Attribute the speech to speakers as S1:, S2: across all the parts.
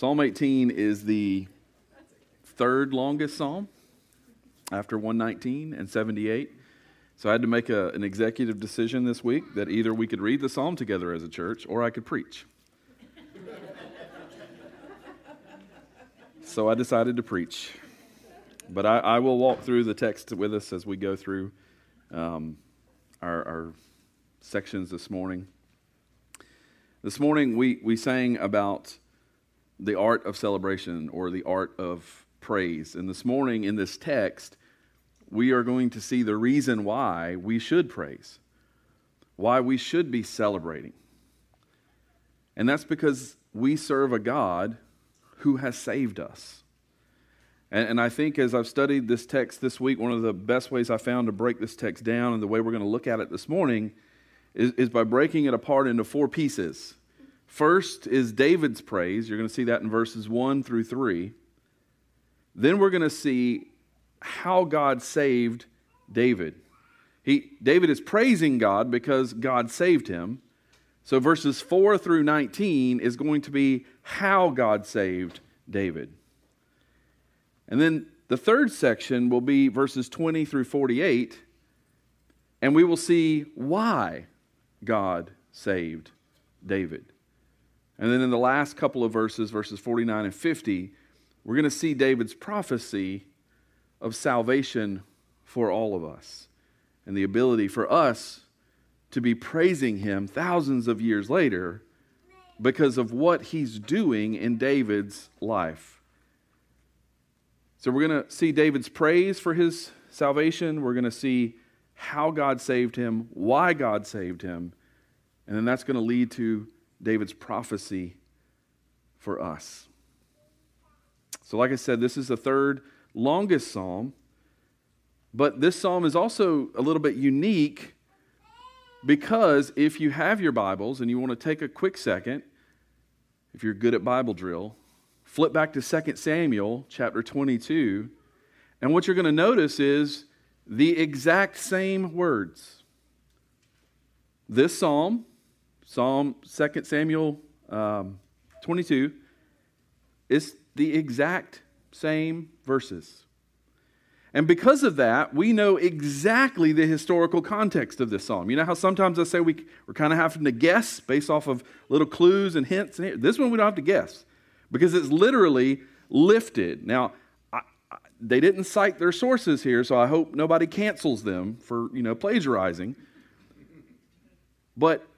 S1: Psalm 18 is the third longest psalm after 119 and 78. So I had to make a, an executive decision this week that either we could read the psalm together as a church or I could preach. so I decided to preach. But I, I, will walk through the text with us as we go through um, our, our sections this morning. This morning we, we sang about the art of celebration or the art of praise. And this morning in this text, we are going to see the reason why we should praise, why we should be celebrating. And that's because we serve a God who has saved us. And, and, I think as I've studied this text this week, one of the best ways I found to break this text down and the way we're going to look at it this morning is, is by breaking it apart into four pieces. First is David's praise. You're going to see that in verses 1 through 3. Then we're going to see how God saved David. He, David is praising God because God saved him. So verses 4 through 19 is going to be how God saved David. And then the third section will be verses 20 through 48, and we will see why God saved David. And then in the last couple of verses, verses 49 and 50, we're going to see David's prophecy of salvation for all of us and the ability for us to be praising him thousands of years later because of what he's doing in David's life. So we're going to see David's praise for his salvation. We're going to see how God saved him, why God saved him, and then that's going to lead to David's prophecy for us. So, like I said, this is the third longest psalm, but this psalm is also a little bit unique because if you have your Bibles and you want to take a quick second, if you're good at Bible drill, flip back to 2 Samuel chapter 22, and what you're going to notice is the exact same words. This psalm Psalm 2 Samuel um, 22 is the exact same verses. And because of that, we know exactly the historical context of this psalm. You know how sometimes I say we, we're kind of having to guess based off of little clues and hints? And This one we don't have to guess because it's literally lifted. Now, they didn't cite their sources here, so I hope nobody cancels them for you know plagiarizing. But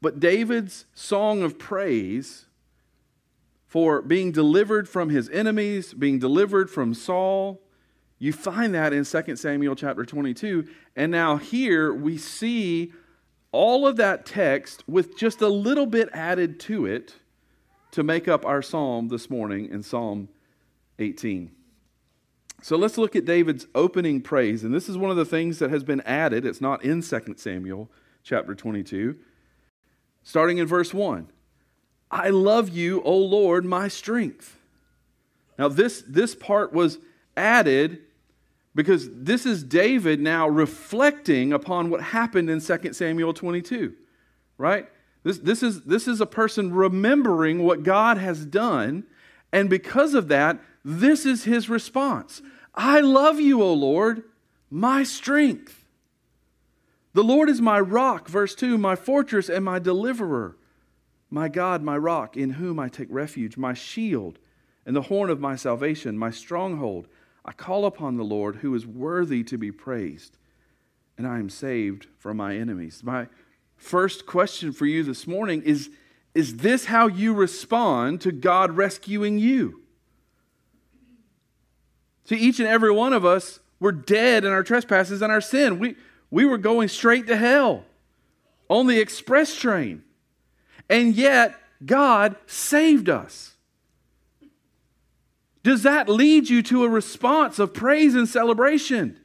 S1: but David's song of praise for being delivered from his enemies, being delivered from Saul, you find that in 2 Samuel chapter 22. And now here we see all of that text with just a little bit added to it to make up our psalm this morning in Psalm 18. So let's look at David's opening praise. And this is one of the things that has been added. It's not in 2 Samuel chapter 22 starting in verse 1. I love you, O Lord, my strength. Now, this, this part was added because this is David now reflecting upon what happened in 2 Samuel 22, right? This, this, is, this is a person remembering what God has done, and because of that, this is his response I love you, O Lord, my strength. The Lord is my rock, verse 2, my fortress and my deliverer, my God, my rock, in whom I take refuge, my shield and the horn of my salvation, my stronghold. I call upon the Lord who is worthy to be praised, and I am saved from my enemies. My first question for you this morning is Is this how you respond to God rescuing you? To each and every one of us, we're dead in our trespasses and our sin. We, we were going straight to hell on the express train. And yet, God saved us. Does that lead you to a response of praise and celebration?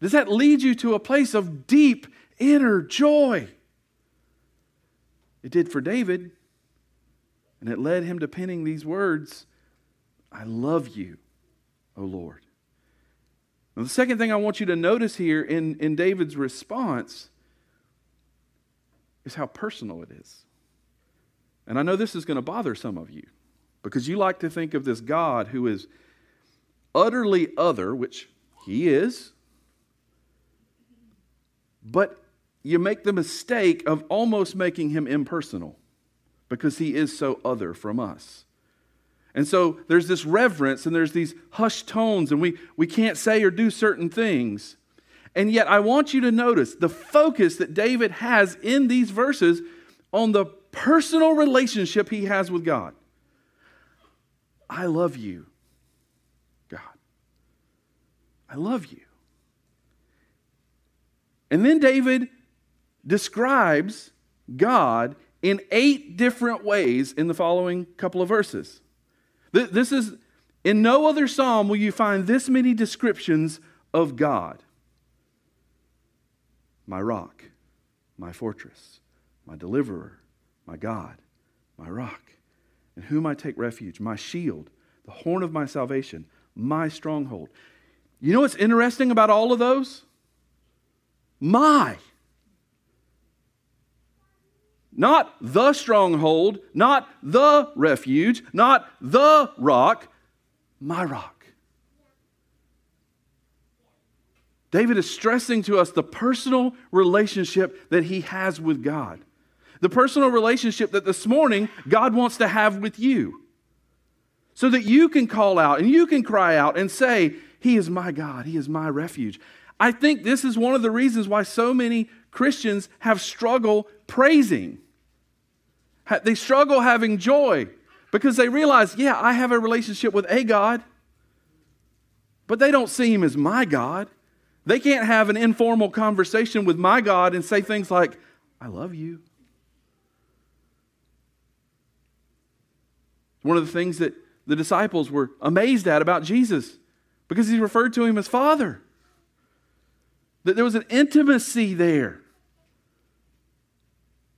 S1: Does that lead you to a place of deep inner joy? It did for David, and it led him to penning these words I love you, O Lord. Now, the second thing I want you to notice here in, in David's response is how personal it is. And I know this is going to bother some of you. because you like to think of this God who is utterly other, which he is, but you make the mistake of almost making him impersonal because he is so other from us. And so there's this reverence and there's these hushed tones, and we, we can't say or do certain things. And yet, I want you to notice the focus that David has in these verses on the personal relationship he has with God. I love you, God. I love you. And then David describes God in eight different ways in the following couple of verses. This is, in no other psalm will you find this many descriptions of God my rock, my fortress, my deliverer, my God, my rock, in whom I take refuge, my shield, the horn of my salvation, my stronghold. You know what's interesting about all of those? My. Not the stronghold, not the refuge, not the rock, my rock. David is stressing to us the personal relationship that he has with God. The personal relationship that this morning God wants to have with you. So that you can call out and you can cry out and say, He is my God, He is my refuge. I think this is one of the reasons why so many Christians have struggle praising. They struggle having joy because they realize, yeah, I have a relationship with a God, but they don't see him as my God. They can't have an informal conversation with my God and say things like, I love you. One of the things that the disciples were amazed at about Jesus because he referred to him as Father. That there was an intimacy there.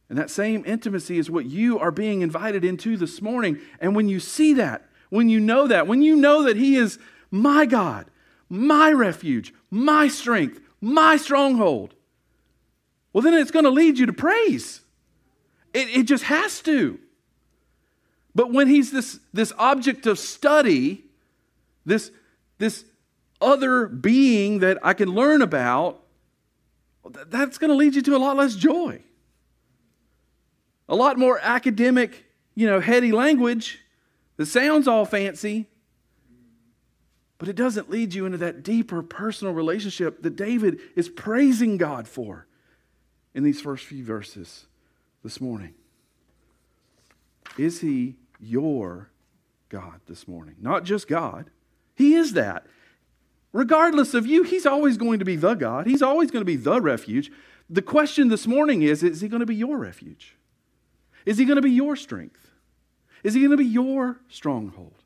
S1: And that same intimacy is what you are being invited into this morning. And when you see that, when you know that, when you know that He is my God, my refuge, my strength, my stronghold, well, then it's going to lead you to praise. It, it just has to. But when He's this, this object of study, this, this other being that I can learn about, that's going to lead you to a lot less joy a lot more academic, you know, heady language that sounds all fancy, but it doesn't lead you into that deeper personal relationship that David is praising God for in these first few verses this morning. Is he your God this morning? Not just God, he is that. Regardless of you, he's always going to be the God. He's always going to be the refuge. The question this morning is is he going to be your refuge? Is he going to be your strength? Is he going to be your stronghold?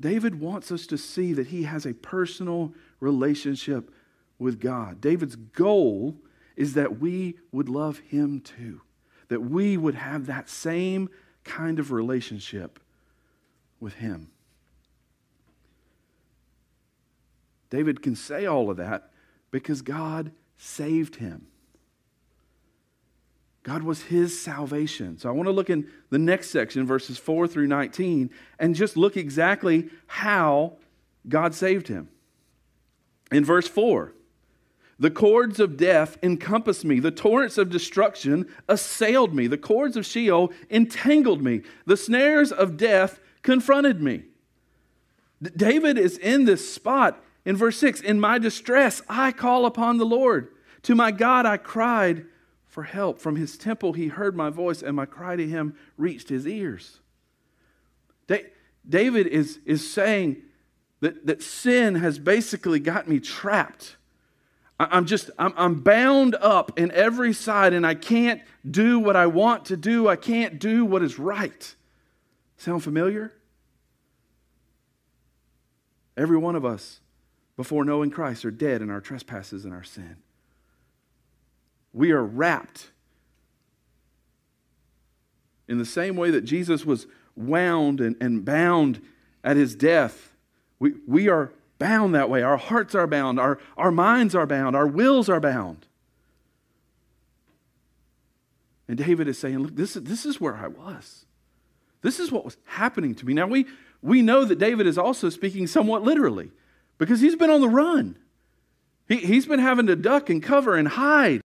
S1: David wants us to see that he has a personal relationship with God. David's goal is that we would love him too, that we would have that same kind of relationship with him. David can say all of that because God saved him. God was his salvation. So I want to look in the next section, verses 4 through 19, and just look exactly how God saved him. In verse 4, the cords of death encompassed me. The torrents of destruction assailed me. The cords of Sheol entangled me. The snares of death confronted me. David is in this spot in verse 6 In my distress, I call upon the Lord. To my God, I cried for help. From his temple he heard my voice, and my cry to him reached his ears. David is, is saying that, that sin has basically got me trapped. I'm just, I'm, I'm bound up in every side, and I can't do what I want to do. I can't do what is right. Sound familiar? Every one of us, before knowing Christ, are dead in our trespasses and our sin. We are wrapped in the same way that Jesus was wound and, and bound at his death. We, we are bound that way. Our hearts are bound. Our, our minds are bound. Our wills are bound. And David is saying, Look, this, this is where I was. This is what was happening to me. Now, we, we know that David is also speaking somewhat literally because he's been on the run. He, he's been having to duck and cover and hide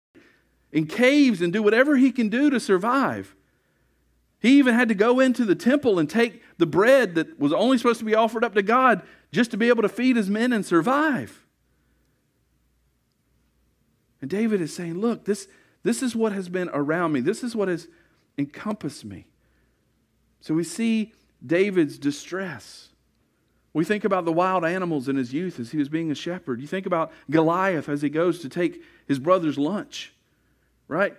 S1: in caves and do whatever he can do to survive. He even had to go into the temple and take the bread that was only supposed to be offered up to God just to be able to feed his men and survive. And David is saying, Look, this, this is what has been around me, this is what has encompassed me. So we see David's distress. We think about the wild animals in his youth as he was being a shepherd. You think about Goliath as he goes to take his brother's lunch, right?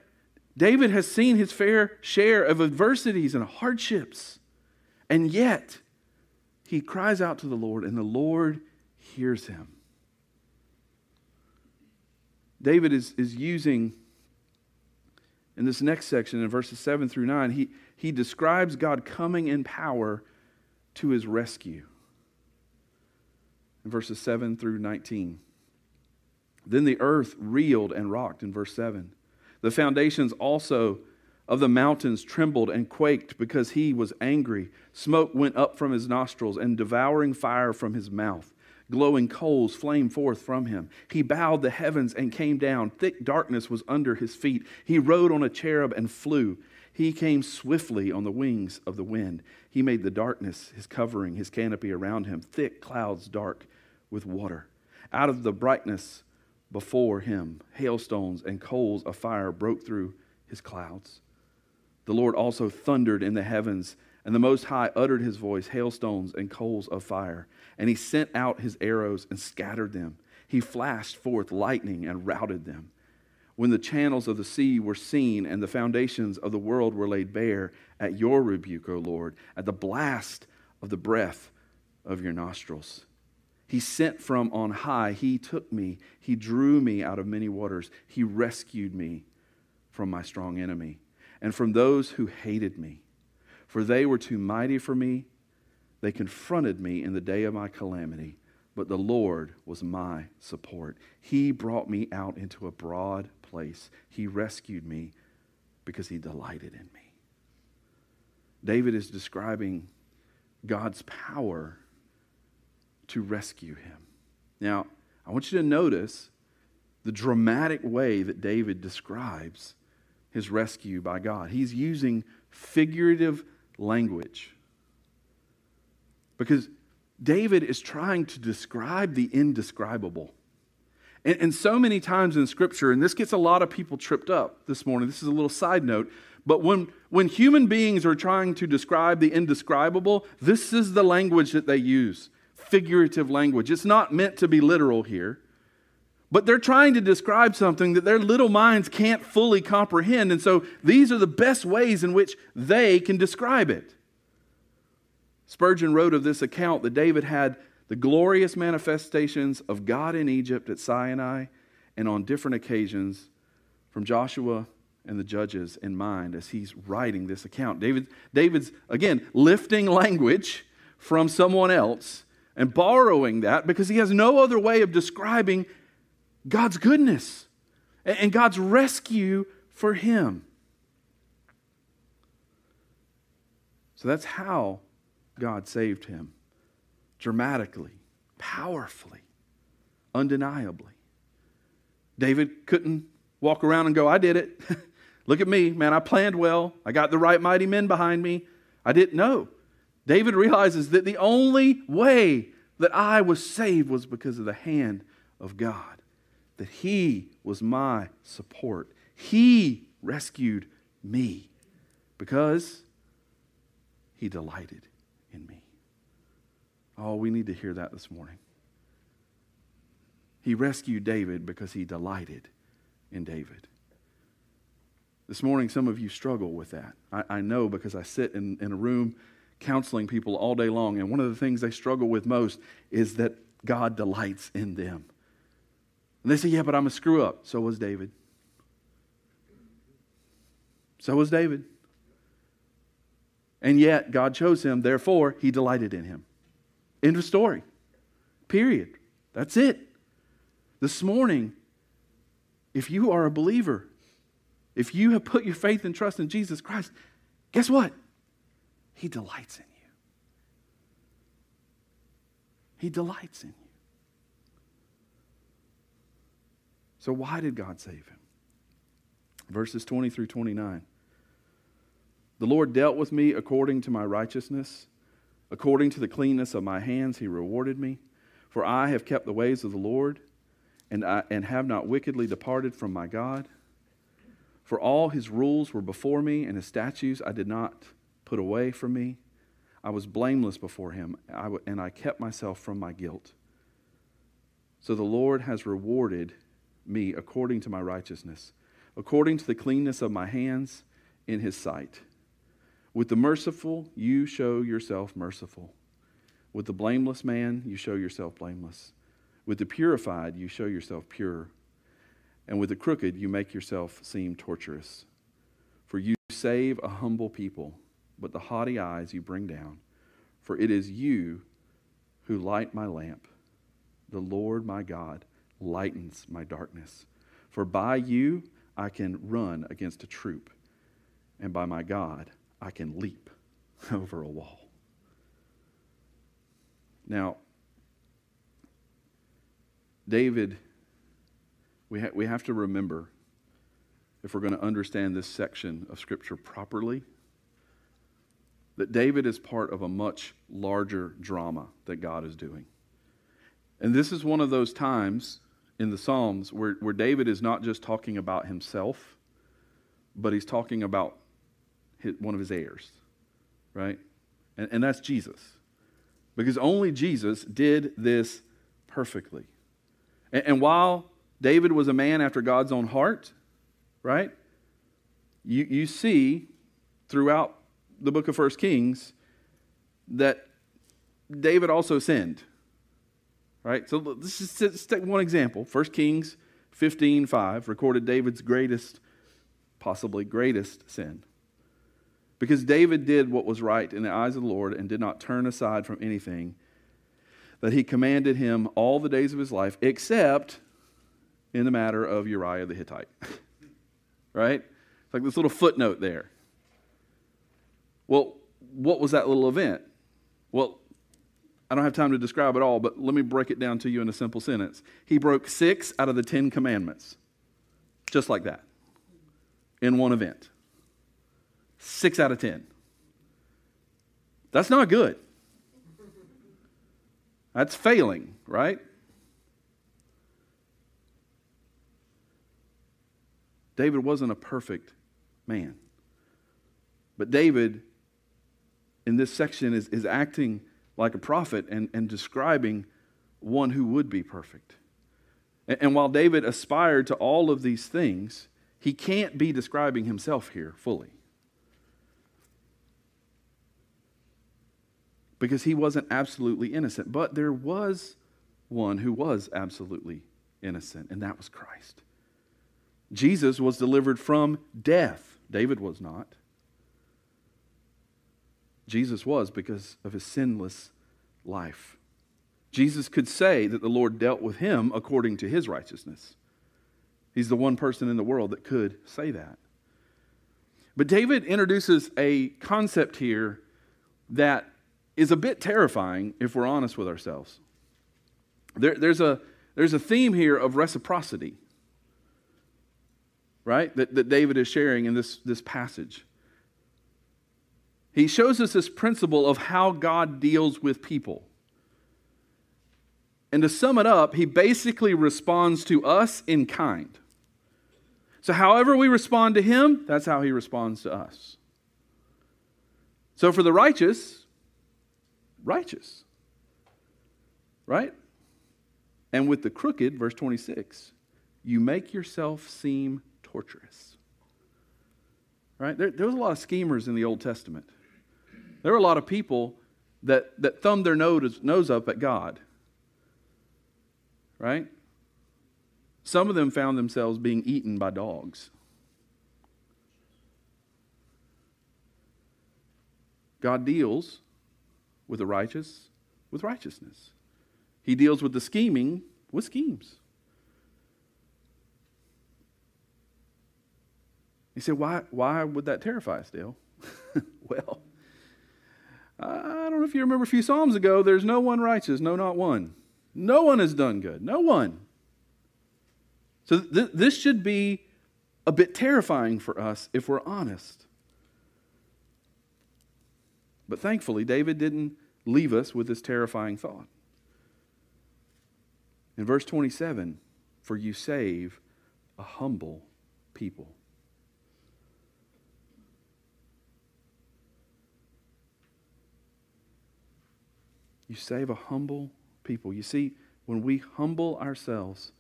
S1: David has seen his fair share of adversities and hardships, and yet he cries out to the Lord, and the Lord hears him. David is, is using, in this next section, in verses 7 through 9, he, he describes God coming in power to his rescue in verses 7 through 19. Then the earth reeled and rocked in verse 7. The foundations also of the mountains trembled and quaked because he was angry. Smoke went up from his nostrils and devouring fire from his mouth. Glowing coals flamed forth from him. He bowed the heavens and came down. Thick darkness was under his feet. He rode on a cherub and flew. He came swiftly on the wings of the wind. He made the darkness his covering, his canopy around him, thick clouds dark with water. Out of the brightness before him, hailstones and coals of fire broke through his clouds. The Lord also thundered in the heavens, and the Most High uttered his voice, hailstones and coals of fire. And he sent out his arrows and scattered them. He flashed forth lightning and routed them. When the channels of the sea were seen and the foundations of the world were laid bare at your rebuke, O Lord, at the blast of the breath of your nostrils. He sent from on high. He took me. He drew me out of many waters. He rescued me from my strong enemy and from those who hated me. For they were too mighty for me. They confronted me in the day of my calamity, but the Lord was my support. He brought me out into a broad place. He rescued me because he delighted in me. David is describing God's power to rescue him. Now, I want you to notice the dramatic way that David describes his rescue by God. He's using figurative language because David is trying to describe the indescribable. And, and, so many times in Scripture, and this gets a lot of people tripped up this morning, this is a little side note, but when, when human beings are trying to describe the indescribable, this is the language that they use figurative language. It's not meant to be literal here. But they're trying to describe something that their little minds can't fully comprehend. And so these are the best ways in which they can describe it. Spurgeon wrote of this account that David had the glorious manifestations of God in Egypt at Sinai and on different occasions from Joshua and the judges in mind as he's writing this account. David, David's, again, lifting language from someone else and borrowing that because he has no other way of describing God's goodness and God's rescue for him. So that's how God saved him dramatically, powerfully, undeniably. David couldn't walk around and go, I did it. Look at me, man, I planned well. I got the right mighty men behind me. I didn't know. David realizes that the only way that I was saved was because of the hand of God, that He was my support. He rescued me because He delighted in me. Oh, we need to hear that this morning. He rescued David because he delighted in David. This morning, some of you struggle with that. I, I know because I sit in, in a room counseling people all day long, and one of the things they struggle with most is that God delights in them. And they say, Yeah, but I'm a screw up. So was David. So was David. And yet, God chose him, therefore, he delighted in him. End of story. Period. That's it. This morning, if you are a believer, if you have put your faith and trust in Jesus Christ, guess what? He delights in you. He delights in you. So, why did God save him? Verses 20 through 29. The Lord dealt with me according to my righteousness. According to the cleanness of my hands, he rewarded me. For I have kept the ways of the Lord, and, I, and have not wickedly departed from my God. For all his rules were before me, and his statutes I did not put away from me. I was blameless before him, and I kept myself from my guilt. So the Lord has rewarded me according to my righteousness, according to the cleanness of my hands in his sight. With the merciful, you show yourself merciful. With the blameless man, you show yourself blameless. With the purified, you show yourself pure. And with the crooked, you make yourself seem torturous. For you save a humble people, but the haughty eyes you bring down. For it is you who light my lamp. The Lord my God lightens my darkness. For by you I can run against a troop, and by my God I can leap over a wall. Now, David, we, ha- we have to remember, if we're going to understand this section of Scripture properly, that David is part of a much larger drama that God is doing. And this is one of those times in the Psalms where, where David is not just talking about himself, but he's talking about his, one of his heirs, right? And, and that's Jesus. Because only Jesus did this perfectly. And, and while David was a man after God's own heart, right? You, you see throughout the book of First Kings that David also sinned. Right? So let's just, take one example. 1 Kings 15 5 recorded David's greatest, possibly greatest sin. Because David did what was right in the eyes of the Lord and did not turn aside from anything that he commanded him all the days of his life, except in the matter of Uriah the Hittite. right? It's like this little footnote there. Well, what was that little event? Well, I don't have time to describe it all, but let me break it down to you in a simple sentence. He broke six out of the Ten Commandments, just like that, in one event. Six out of ten. That's not good. That's failing, right? David wasn't a perfect man. But David, in this section, is, is acting like a prophet and, and describing one who would be perfect. And, and while David aspired to all of these things, he can't be describing himself here fully. Because he wasn't absolutely innocent. But there was one who was absolutely innocent, and that was Christ. Jesus was delivered from death. David was not. Jesus was because of his sinless life. Jesus could say that the Lord dealt with him according to his righteousness. He's the one person in the world that could say that. But David introduces a concept here that is a bit terrifying if we're honest with ourselves. There, there's, a, there's a theme here of reciprocity, right? That, that David is sharing in this, this passage. He shows us this principle of how God deals with people. And to sum it up, he basically responds to us in kind. So, however we respond to him, that's how he responds to us. So, for the righteous, righteous. Right? And with the crooked, verse 26, you make yourself seem torturous. Right? There, there was a lot of schemers in the Old Testament. There are a lot of people that, that thumbed their nose, nose up at God. Right? Some of them found themselves being eaten by dogs. God deals with the righteous with righteousness. He deals with the scheming with schemes. He said, why, why would that terrify us, Dale? well, I don't know if you remember a few Psalms ago, there's no one righteous, no, not one. No one has done good. No one. So th- this should be a bit terrifying for us if we're honest. But thankfully, David didn't leave us with this terrifying thought. In verse 27, for you save a humble people. You save a humble people. You see, when we humble ourselves,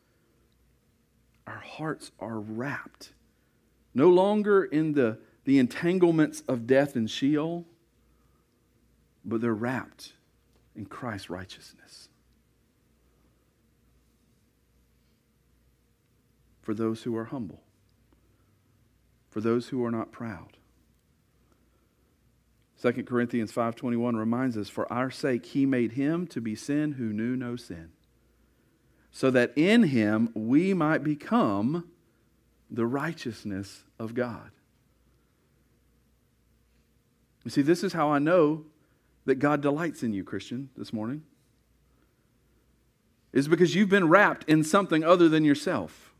S1: our hearts are wrapped no longer in the, the entanglements of death and Sheol, but they're wrapped in Christ's righteousness. For those who are humble, for those who are not proud. 2 Corinthians 5:21 reminds us for our sake he made him to be sin who knew no sin so that in him we might become the righteousness of God. You see this is how I know that God delights in you Christian this morning is because you've been wrapped in something other than yourself.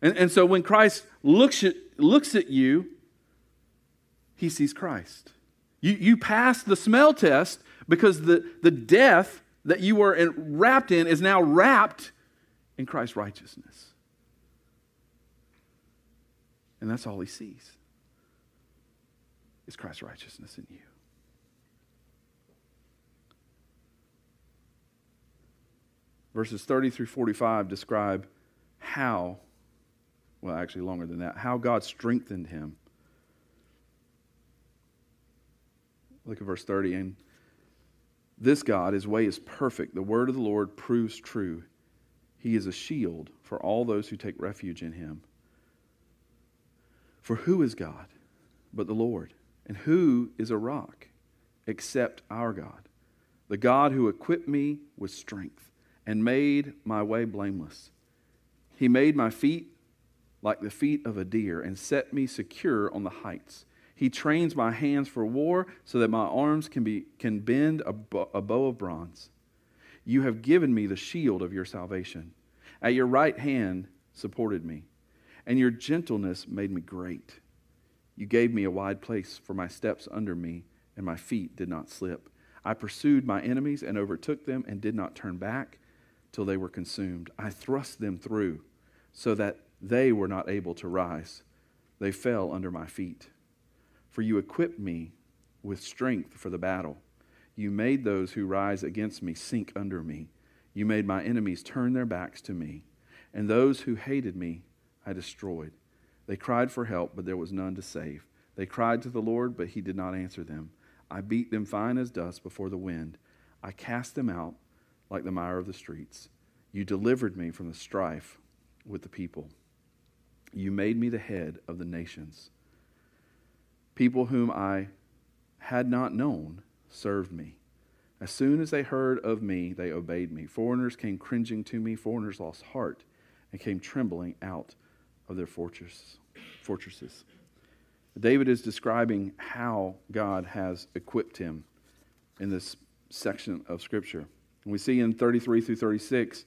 S1: And, and so when Christ looks at, looks at you, he sees Christ. You, you pass the smell test because the, the death that you were in, wrapped in is now wrapped in Christ's righteousness. And that's all he sees is Christ's righteousness in you. Verses 30 through 45 describe how, well, actually longer than that, how God strengthened him Look at verse 30. And this God, his way is perfect. The word of the Lord proves true. He is a shield for all those who take refuge in him. For who is God but the Lord? And who is a rock except our God? The God who equipped me with strength and made my way blameless. He made my feet like the feet of a deer and set me secure on the heights. He trains my hands for war so that my arms can, be, can bend a, bow, a bow of bronze. You have given me the shield of your salvation. At your right hand supported me, and your gentleness made me great. You gave me a wide place for my steps under me, and my feet did not slip. I pursued my enemies and overtook them and did not turn back till they were consumed. I thrust them through so that they were not able to rise. They fell under my feet for you equipped me with strength for the battle. You made those who rise against me sink under me. You made my enemies turn their backs to me, and those who hated me I destroyed. They cried for help, but there was none to save. They cried to the Lord, but he did not answer them. I beat them fine as dust before the wind. I cast them out like the mire of the streets. You delivered me from the strife with the people. You made me the head of the nations. People whom I had not known served me. As soon as they heard of me, they obeyed me. Foreigners came cringing to me. Foreigners lost heart and came trembling out of their fortress, fortresses. David is describing how God has equipped him in this section of Scripture. And we see in 33 through 36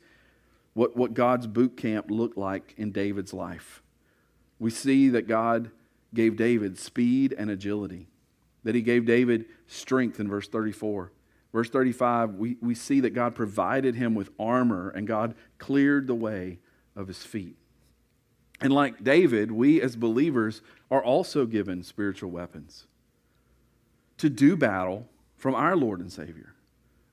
S1: what, what God's boot camp looked like in David's life. We see that God gave David speed and agility, that he gave David strength in verse 34. Verse 35, we, we see that God provided him with armor and God cleared the way of his feet. And like David, we as believers are also given spiritual weapons to do battle from our Lord and Savior.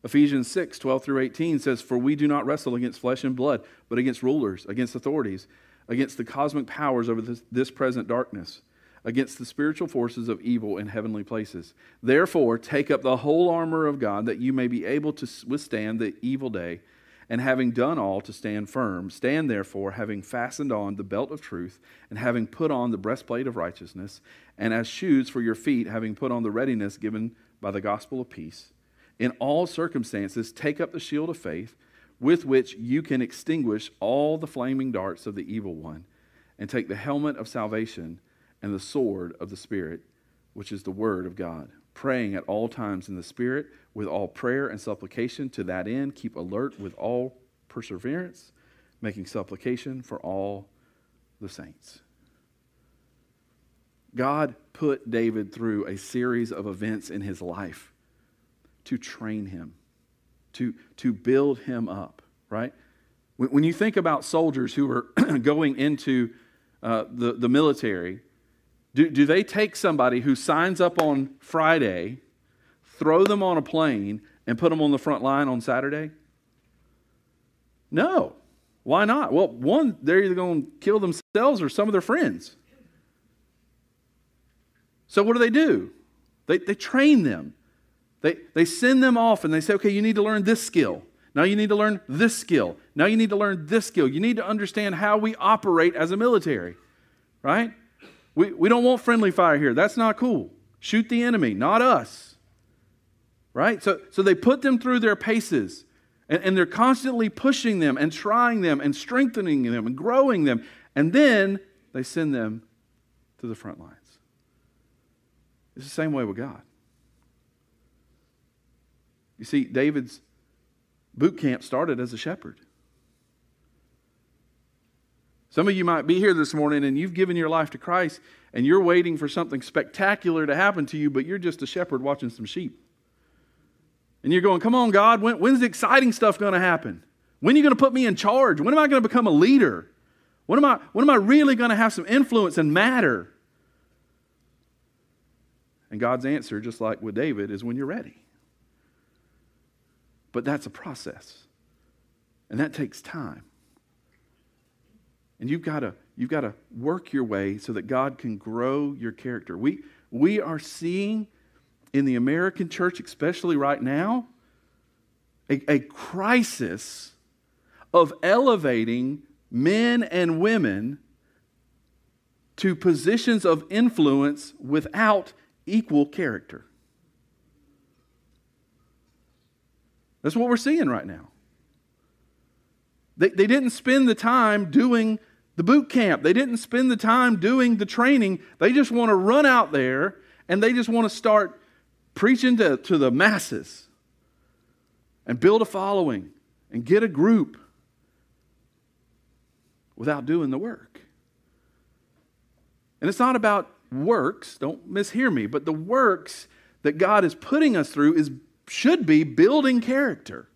S1: Ephesians 6, 12 through 18 says, For we do not wrestle against flesh and blood, but against rulers, against authorities, against the cosmic powers over this, this present darkness against the spiritual forces of evil in heavenly places. Therefore, take up the whole armor of God that you may be able to withstand the evil day, and having done all, to stand firm. Stand therefore, having fastened on the belt of truth, and having put on the breastplate of righteousness, and as shoes for your feet, having put on the readiness given by the gospel of peace. In all circumstances, take up the shield of faith, with which you can extinguish all the flaming darts of the evil one, and take the helmet of salvation and the sword of the Spirit, which is the Word of God. praying at all times in the Spirit with all prayer and supplication. To that end, keep alert with all perseverance, making supplication for all the saints. God put David through a series of events in his life to train him, to, to build him up, right? When, when you think about soldiers who are going into uh, the, the military, do, do they take somebody who signs up on Friday, throw them on a plane, and put them on the front line on Saturday? No. Why not? Well, one, they're either going to kill themselves or some of their friends. So what do they do? They, they train them. They, they send them off and they say, okay, you need to learn this skill. Now you need to learn this skill. Now you need to learn this skill. You need to understand how we operate as a military, right? We, we don't want friendly fire here. That's not cool. Shoot the enemy, not us. Right? So, so they put them through their paces, and, and they're constantly pushing them and trying them and strengthening them and growing them. And then they send them to the front lines. It's the same way with God. You see, David's boot camp started as a shepherd. Some of you might be here this morning and you've given your life to Christ and you're waiting for something spectacular to happen to you, but you're just a shepherd watching some sheep. And you're going, Come on, God, when, when's the exciting stuff going to happen? When are you going to put me in charge? When am I going to become a leader? When am I, when am I really going to have some influence and matter? And God's answer, just like with David, is when you're ready. But that's a process, and that takes time. And you've got to you've got to work your way so that God can grow your character. We we are seeing in the American church, especially right now, a, a crisis of elevating men and women to positions of influence without equal character. That's what we're seeing right now. They, they didn't spend the time doing the boot camp. They didn't spend the time doing the training. They just want to run out there and they just want to start preaching to, to the masses and build a following and get a group without doing the work. And it's not about works, don't mishear me, but the works that God is putting us through is should be building character.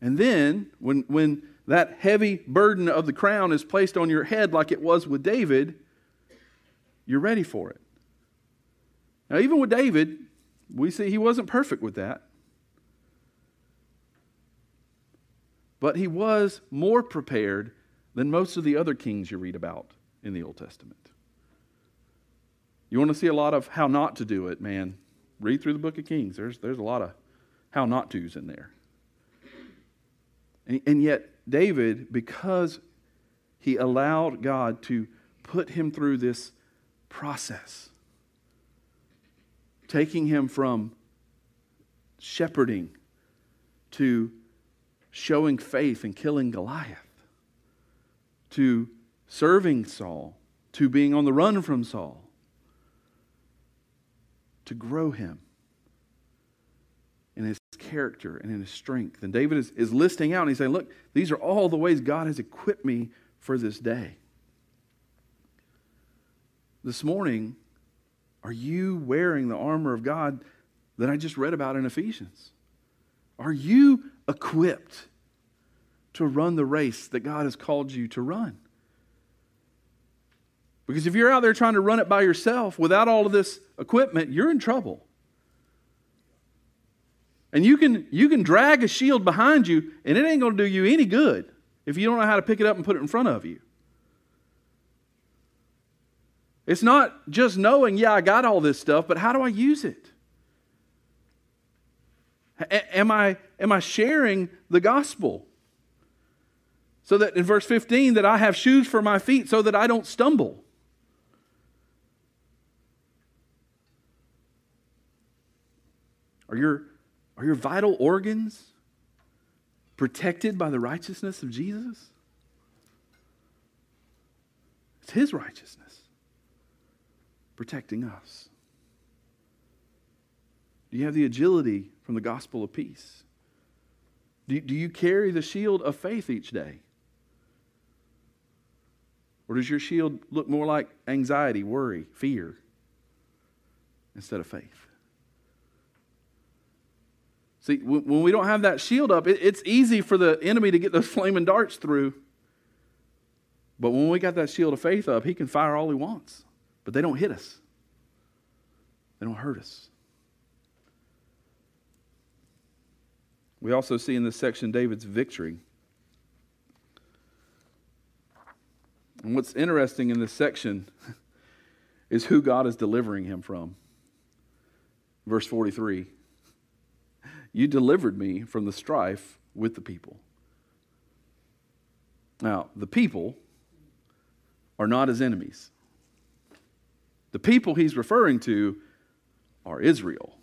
S1: And then, when, when that heavy burden of the crown is placed on your head, like it was with David, you're ready for it. Now, even with David, we see he wasn't perfect with that. But he was more prepared than most of the other kings you read about in the Old Testament. You want to see a lot of how not to do it, man? Read through the book of Kings. There's, there's a lot of how not to's in there. And, and yet, David, because he allowed God to put him through this process, taking him from shepherding to showing faith and killing Goliath, to serving Saul, to being on the run from Saul, to grow him character and in his strength. And David is, is listing out and he's saying, Look, these are all the ways God has equipped me for this day. This morning, are you wearing the armor of God that I just read about in Ephesians? Are you equipped to run the race that God has called you to run? Because if you're out there trying to run it by yourself without all of this equipment, you're in trouble. And you can, you can drag a shield behind you, and it ain't going to do you any good if you don't know how to pick it up and put it in front of you. It's not just knowing, yeah, I got all this stuff, but how do I use it? A- am, I, am I sharing the gospel? So that in verse 15, that I have shoes for my feet so that I don't stumble. Are your are your vital organs protected by the righteousness of Jesus? It's His righteousness. protecting us? Do you have the agility from the gospel of peace? Do, do you carry the shield of faith each day? Or does your shield look more like anxiety, worry, fear instead of faith? See, when we don't have that shield up, it's easy for the enemy to get those flaming darts through. But when we got that shield of faith up, he can fire all he wants, but they don't hit us, they don't hurt us. We also see in this section David's victory. And what's interesting in this section is who God is delivering him from. Verse 43 You delivered me from the strife with the people. Now, the people are not his enemies. The people he's referring to are Israel,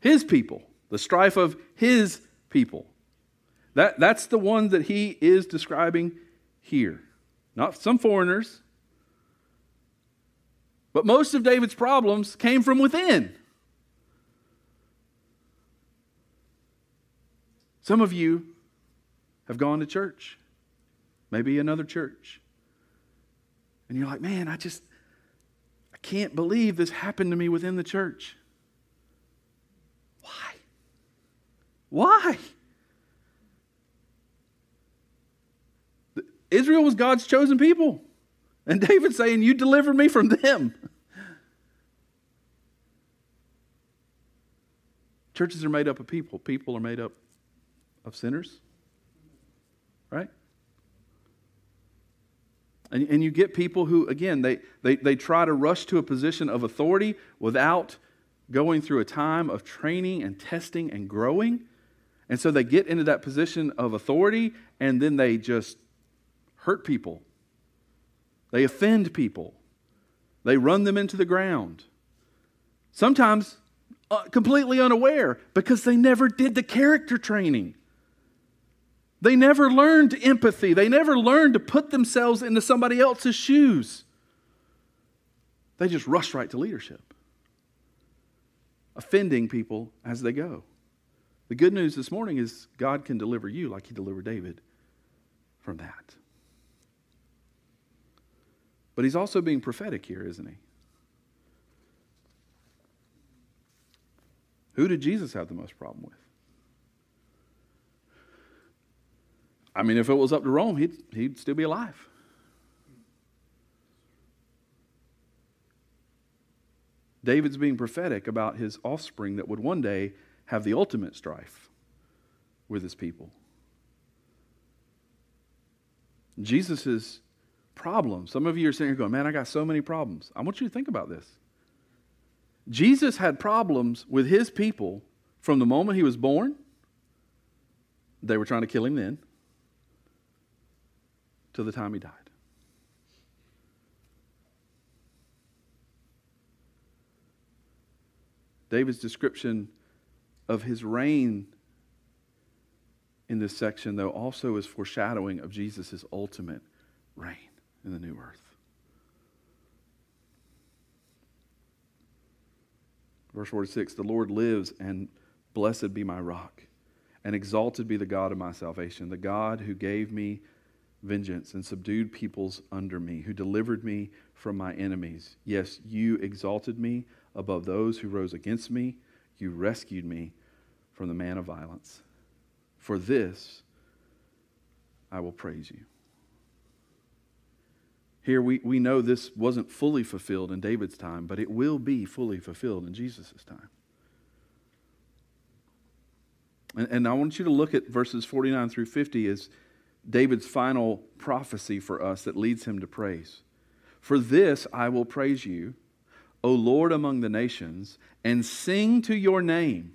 S1: his people, the strife of his people. That, that's the one that he is describing here. Not some foreigners, but most of David's problems came from within. Some of you have gone to church, maybe another church, and you're like, man, I just, I can't believe this happened to me within the church. Why? Why? Israel was God's chosen people. And David's saying, You delivered me from them. Churches are made up of people, people are made up of sinners, right? And, and you get people who, again, they, they, they try to rush to a position of authority without going through a time of training and testing and growing. And so they get into that position of authority and then they just hurt people. They offend people. They run them into the ground. Sometimes uh, completely unaware because they never did the character training. They never learned empathy. They never learned to put themselves into somebody else's shoes. They just rush right to leadership, offending people as they go. The good news this morning is God can deliver you like He delivered David from that. But He's also being prophetic here, isn't He? Who did Jesus have the most problem with? I mean, if it was up to Rome, he'd, he'd still be alive. David's being prophetic about his offspring that would one day have the ultimate strife with his people. Jesus' problems. Some of you are sitting here going, Man, I got so many problems. I want you to think about this. Jesus had problems with his people from the moment he was born. They were trying to kill him then till the time he died. David's description of his reign in this section, though, also is foreshadowing of Jesus' ultimate reign in the new earth. Verse 46 The Lord lives, and blessed be my rock, and exalted be the God of my salvation, the God who gave me vengeance and subdued peoples under me, who delivered me from my enemies. Yes, you exalted me above those who rose against me. You rescued me from the man of violence. For this I will praise you. Here we, we know this wasn't fully fulfilled in David's time, but it will be fully fulfilled in Jesus' time. And, and I want you to look at verses 49 through 50 as David's final prophecy for us that leads him to praise. For this I will praise you, O Lord among the nations, and sing to your name.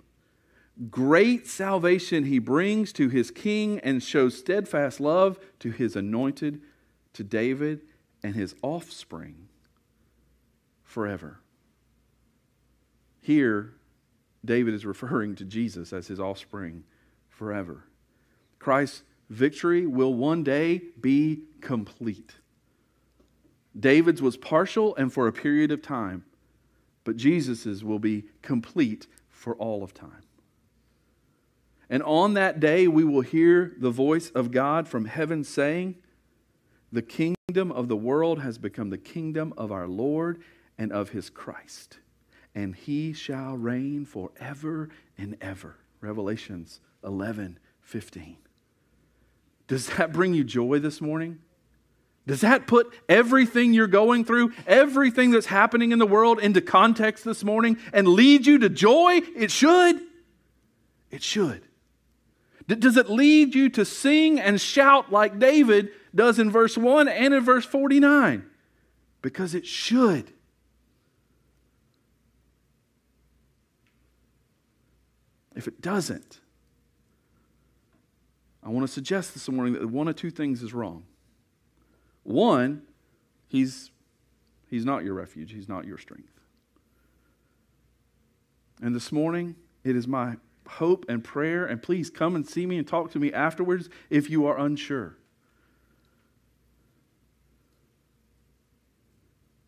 S1: Great salvation he brings to his king and shows steadfast love to his anointed, to David and his offspring forever. Here, David is referring to Jesus as his offspring forever. Christ victory will one day be complete. David's was partial and for a period of time, but Jesus's will be complete for all of time. And on that day, we will hear the voice of God from heaven saying, The kingdom of the world has become the kingdom of our Lord and of his Christ, and he shall reign forever and ever. Revelations 11 15. Does that bring you joy this morning? Does that put everything you're going through, everything that's happening in the world into context this morning and lead you to joy? It should. It should. Does it lead you to sing and shout like David does in verse 1 and in verse 49? Because it should. If it doesn't, I want to suggest this morning that one of two things is wrong. One, he's, he's not your refuge, he's not your strength. And this morning, it is my hope and prayer, and please come and see me and talk to me afterwards if you are unsure.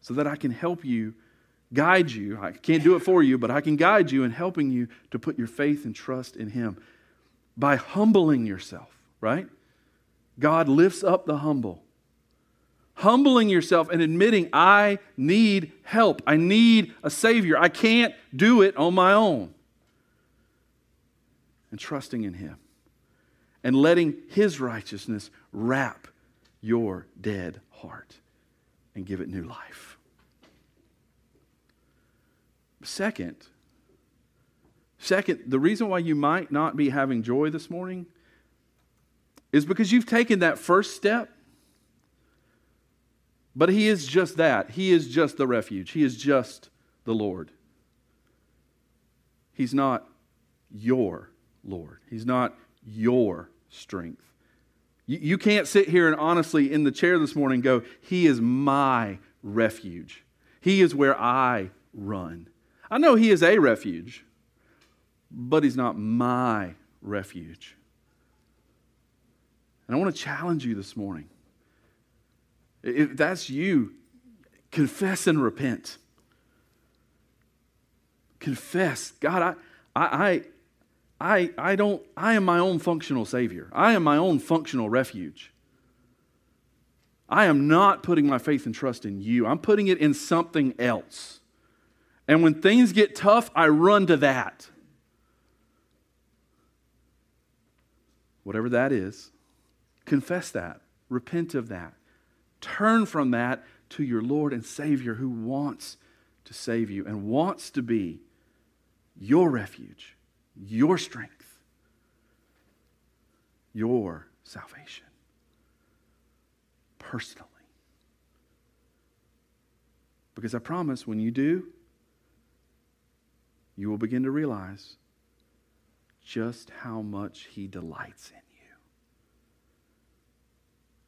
S1: So that I can help you, guide you. I can't do it for you, but I can guide you in helping you to put your faith and trust in Him by humbling yourself, right? God lifts up the humble. Humbling yourself and admitting, I need help. I need a Savior. I can't do it on my own and trusting in Him and letting His righteousness wrap your dead heart and give it new life. Second, second, the reason why you might not be having joy this morning is because you've taken that first step. But he is just that. He is just the refuge. He is just the Lord. He's not your Lord. He's not your strength. You, you can't sit here and honestly in the chair this morning go, He is my refuge. He is where I run. I know He is a refuge, but He's not my refuge. And I want to challenge you this morning. If that's you, confess and repent. Confess. God, I, I, I, I don't, I am my own functional Savior. I am my own functional refuge. I am not putting my faith and trust in you. I'm putting it in something else. And when things get tough, I run to that. Whatever that is, confess that, repent of that, turn from that to your Lord and Savior who wants to save you and wants to be your refuge your strength, your salvation personally. Because I promise when you do, you will begin to realize just how much He delights in you.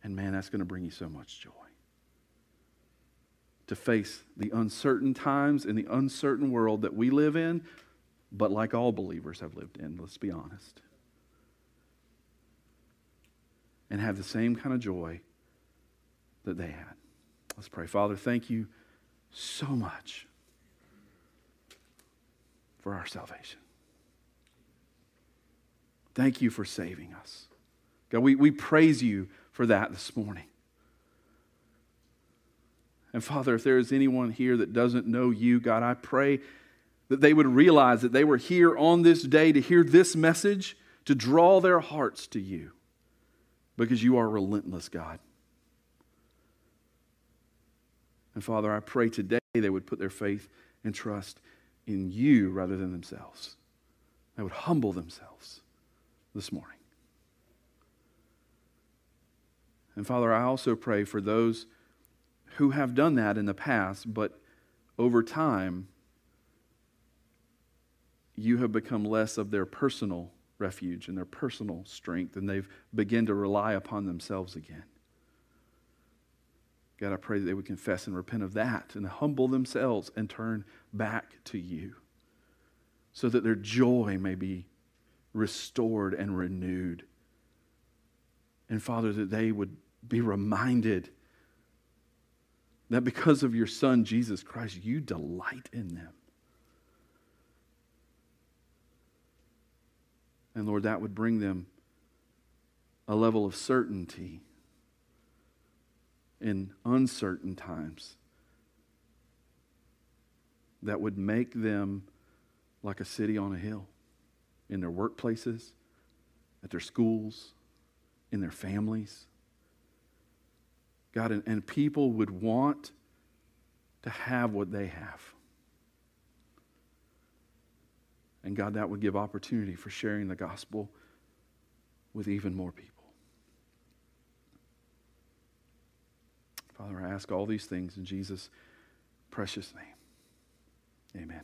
S1: And man, that's going to bring you so much joy. To face the uncertain times in the uncertain world that we live in, but like all believers have lived in, let's be honest. And have the same kind of joy that they had. Let's pray. Father, thank you so much for our salvation. Thank you for saving us. God, we, we praise you for that this morning. And Father, if there is anyone here that doesn't know you, God, I pray that they would realize that they were here on this day to hear this message, to draw their hearts to you, because you are relentless, God. And Father, I pray today they would put their faith and trust in you rather than themselves. They would humble themselves this morning. And Father, I also pray for those who have done that in the past, but over time you have become less of their personal refuge and their personal strength, and they've begun to rely upon themselves again. God, I pray that they would confess and repent of that and humble themselves and turn back to you so that their joy may be restored and renewed. And Father, that they would be reminded That because of your Son, Jesus Christ, you delight in them. And Lord, that would bring them a level of certainty in uncertain times that would make them like a city on a hill in their workplaces, at their schools, in their families. God, and, and people would want to have what they have. And God, that would give opportunity for sharing the gospel with even more people. Father, I ask all these things in Jesus' precious name. Amen.